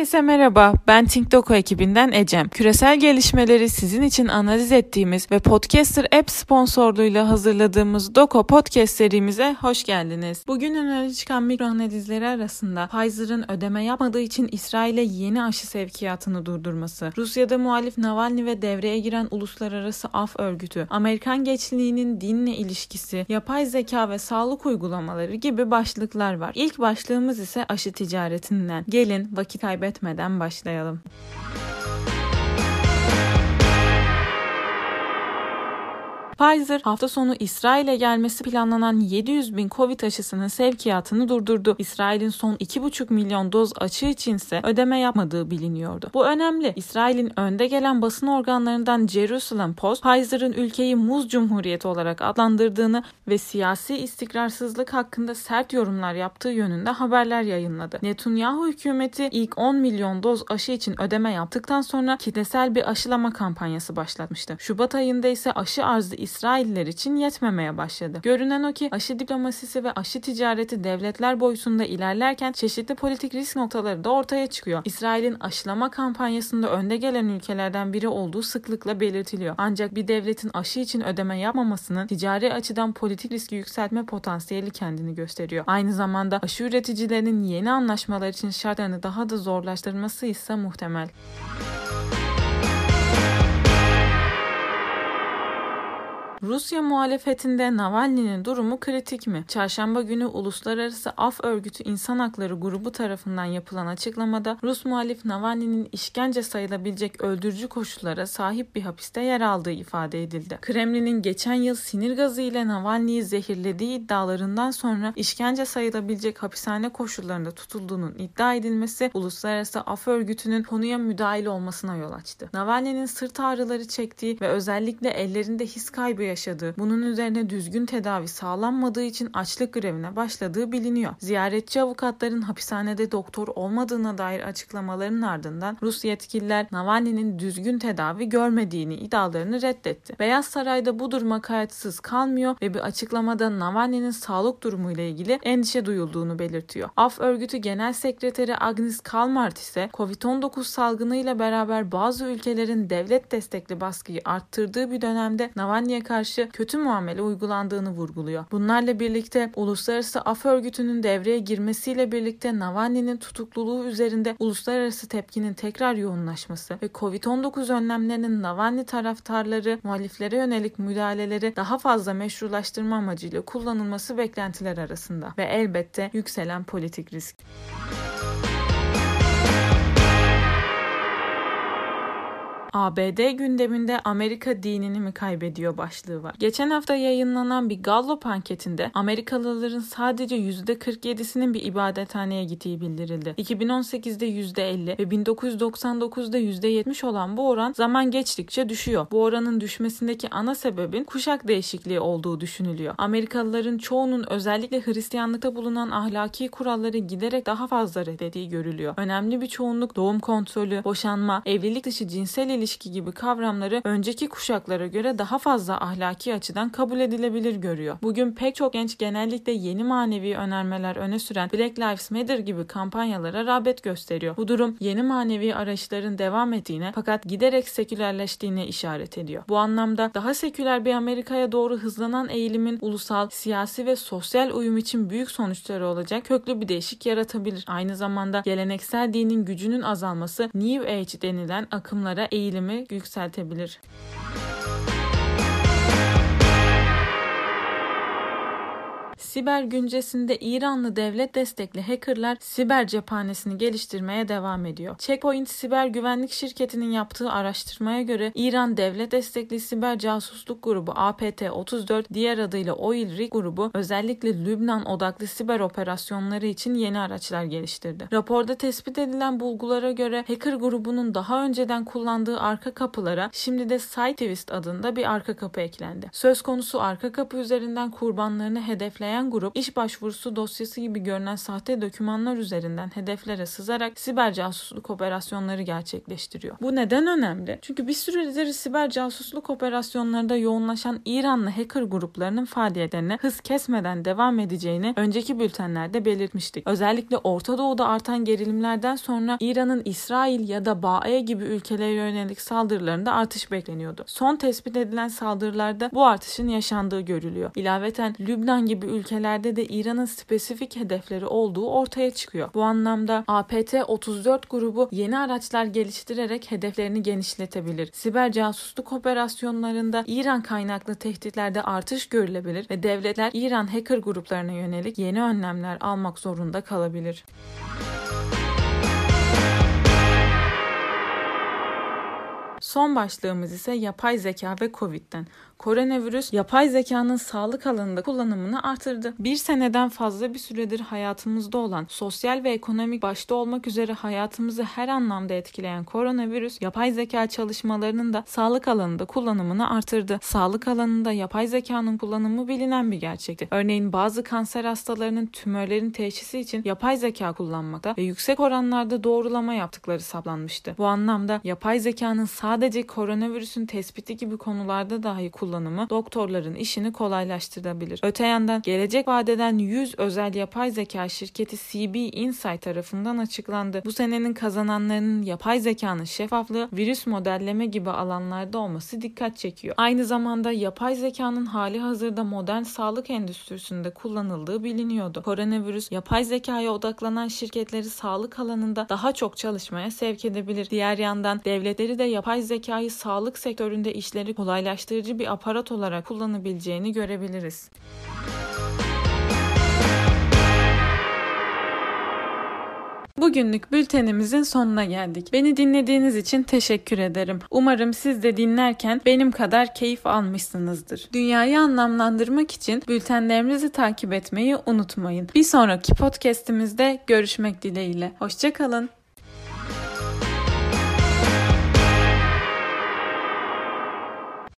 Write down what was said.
Herkese merhaba, ben TinkDoku ekibinden Ecem. Küresel gelişmeleri sizin için analiz ettiğimiz ve Podcaster App sponsorluğuyla hazırladığımız Doko Podcast serimize hoş geldiniz. Bugün öne çıkan mikro analizleri arasında Pfizer'ın ödeme yapmadığı için İsrail'e yeni aşı sevkiyatını durdurması, Rusya'da muhalif Navalny ve devreye giren uluslararası af örgütü, Amerikan gençliğinin dinle ilişkisi, yapay zeka ve sağlık uygulamaları gibi başlıklar var. İlk başlığımız ise aşı ticaretinden. Gelin vakit kaybetmeden başlayalım. Pfizer hafta sonu İsrail'e gelmesi planlanan 700 bin Covid aşısının sevkiyatını durdurdu. İsrail'in son 2,5 milyon doz aşı içinse ödeme yapmadığı biliniyordu. Bu önemli. İsrail'in önde gelen basın organlarından Jerusalem Post, Pfizer'ın ülkeyi muz cumhuriyeti olarak adlandırdığını ve siyasi istikrarsızlık hakkında sert yorumlar yaptığı yönünde haberler yayınladı. Netanyahu hükümeti ilk 10 milyon doz aşı için ödeme yaptıktan sonra kitlesel bir aşılama kampanyası başlatmıştı. Şubat ayında ise aşı arzı İsrailler için yetmemeye başladı. Görünen o ki aşı diplomasisi ve aşı ticareti devletler boyutunda ilerlerken çeşitli politik risk noktaları da ortaya çıkıyor. İsrail'in aşılama kampanyasında önde gelen ülkelerden biri olduğu sıklıkla belirtiliyor. Ancak bir devletin aşı için ödeme yapmamasının ticari açıdan politik riski yükseltme potansiyeli kendini gösteriyor. Aynı zamanda aşı üreticilerinin yeni anlaşmalar için şartlarını daha da zorlaştırması ise muhtemel. Rusya muhalefetinde Navalny'nin durumu kritik mi? Çarşamba günü Uluslararası Af Örgütü İnsan Hakları Grubu tarafından yapılan açıklamada Rus muhalif Navalny'nin işkence sayılabilecek öldürücü koşullara sahip bir hapiste yer aldığı ifade edildi. Kremlin'in geçen yıl sinir gazı ile Navalny'yi zehirlediği iddialarından sonra işkence sayılabilecek hapishane koşullarında tutulduğunun iddia edilmesi Uluslararası Af Örgütü'nün konuya müdahil olmasına yol açtı. Navalny'nin sırt ağrıları çektiği ve özellikle ellerinde his kaybı yaşadığı, bunun üzerine düzgün tedavi sağlanmadığı için açlık grevine başladığı biliniyor. Ziyaretçi avukatların hapishanede doktor olmadığına dair açıklamalarının ardından Rus yetkililer Navalny'nin düzgün tedavi görmediğini iddialarını reddetti. Beyaz Saray'da bu duruma kayıtsız kalmıyor ve bir açıklamada Navalny'nin sağlık durumu ile ilgili endişe duyulduğunu belirtiyor. Af örgütü Genel Sekreteri Agnes Kalmart ise Covid-19 salgınıyla beraber bazı ülkelerin devlet destekli baskıyı arttırdığı bir dönemde Navalny'e karşı karşı kötü muamele uygulandığını vurguluyor. Bunlarla birlikte Uluslararası Af Örgütü'nün devreye girmesiyle birlikte Navalny'nin tutukluluğu üzerinde uluslararası tepkinin tekrar yoğunlaşması ve Covid-19 önlemlerinin Navalny taraftarları muhaliflere yönelik müdahaleleri daha fazla meşrulaştırma amacıyla kullanılması beklentiler arasında ve elbette yükselen politik risk. ABD gündeminde Amerika dinini mi kaybediyor başlığı var. Geçen hafta yayınlanan bir Gallup anketinde Amerikalıların sadece %47'sinin bir ibadethaneye gittiği bildirildi. 2018'de %50 ve 1999'da %70 olan bu oran zaman geçtikçe düşüyor. Bu oranın düşmesindeki ana sebebin kuşak değişikliği olduğu düşünülüyor. Amerikalıların çoğunun özellikle Hristiyanlıkta bulunan ahlaki kuralları giderek daha fazla reddettiği görülüyor. Önemli bir çoğunluk doğum kontrolü, boşanma, evlilik dışı cinsel ilişki gibi kavramları önceki kuşaklara göre daha fazla ahlaki açıdan kabul edilebilir görüyor. Bugün pek çok genç genellikle yeni manevi önermeler öne süren Black Lives Matter gibi kampanyalara rağbet gösteriyor. Bu durum yeni manevi arayışların devam ettiğine fakat giderek sekülerleştiğine işaret ediyor. Bu anlamda daha seküler bir Amerika'ya doğru hızlanan eğilimin ulusal, siyasi ve sosyal uyum için büyük sonuçları olacak köklü bir değişik yaratabilir. Aynı zamanda geleneksel dinin gücünün azalması New Age denilen akımlara eğilim eğilimi yükseltebilir. Siber güncesinde İranlı devlet destekli hackerlar siber cephanesini geliştirmeye devam ediyor. Checkpoint siber güvenlik şirketinin yaptığı araştırmaya göre İran devlet destekli siber casusluk grubu APT-34 diğer adıyla Oil-Rig grubu özellikle Lübnan odaklı siber operasyonları için yeni araçlar geliştirdi. Raporda tespit edilen bulgulara göre hacker grubunun daha önceden kullandığı arka kapılara şimdi de SideTwist adında bir arka kapı eklendi. Söz konusu arka kapı üzerinden kurbanlarını hedefleyen düzenleyen grup iş başvurusu dosyası gibi görünen sahte dokümanlar üzerinden hedeflere sızarak siber casusluk operasyonları gerçekleştiriyor. Bu neden önemli? Çünkü bir süredir siber casusluk operasyonlarında yoğunlaşan İranlı hacker gruplarının faaliyetlerine hız kesmeden devam edeceğini önceki bültenlerde belirtmiştik. Özellikle Orta Doğu'da artan gerilimlerden sonra İran'ın İsrail ya da BAE gibi ülkelere yönelik saldırılarında artış bekleniyordu. Son tespit edilen saldırılarda bu artışın yaşandığı görülüyor. İlaveten Lübnan gibi ülkelerde de İran'ın spesifik hedefleri olduğu ortaya çıkıyor. Bu anlamda APT-34 grubu yeni araçlar geliştirerek hedeflerini genişletebilir. Siber casusluk operasyonlarında İran kaynaklı tehditlerde artış görülebilir ve devletler İran hacker gruplarına yönelik yeni önlemler almak zorunda kalabilir. Son başlığımız ise yapay zeka ve Covid'den. Koronavirüs yapay zekanın sağlık alanında kullanımını artırdı. Bir seneden fazla bir süredir hayatımızda olan sosyal ve ekonomik başta olmak üzere hayatımızı her anlamda etkileyen koronavirüs yapay zeka çalışmalarının da sağlık alanında kullanımını artırdı. Sağlık alanında yapay zekanın kullanımı bilinen bir gerçekti. Örneğin bazı kanser hastalarının tümörlerin teşhisi için yapay zeka kullanmakta ve yüksek oranlarda doğrulama yaptıkları saplanmıştı. Bu anlamda yapay zekanın sadece koronavirüsün tespiti gibi konularda dahi kullanımı doktorların işini kolaylaştırabilir. Öte yandan gelecek vadeden 100 özel yapay zeka şirketi CB Insight tarafından açıklandı. Bu senenin kazananlarının yapay zekanın şeffaflığı, virüs modelleme gibi alanlarda olması dikkat çekiyor. Aynı zamanda yapay zekanın hali hazırda modern sağlık endüstrisinde kullanıldığı biliniyordu. Koronavirüs yapay zekaya odaklanan şirketleri sağlık alanında daha çok çalışmaya sevk edebilir. Diğer yandan devletleri de yapay zekayı sağlık sektöründe işleri kolaylaştırıcı bir aparat olarak kullanabileceğini görebiliriz. Bugünlük bültenimizin sonuna geldik. Beni dinlediğiniz için teşekkür ederim. Umarım siz de dinlerken benim kadar keyif almışsınızdır. Dünyayı anlamlandırmak için bültenlerimizi takip etmeyi unutmayın. Bir sonraki podcast'imizde görüşmek dileğiyle. Hoşçakalın.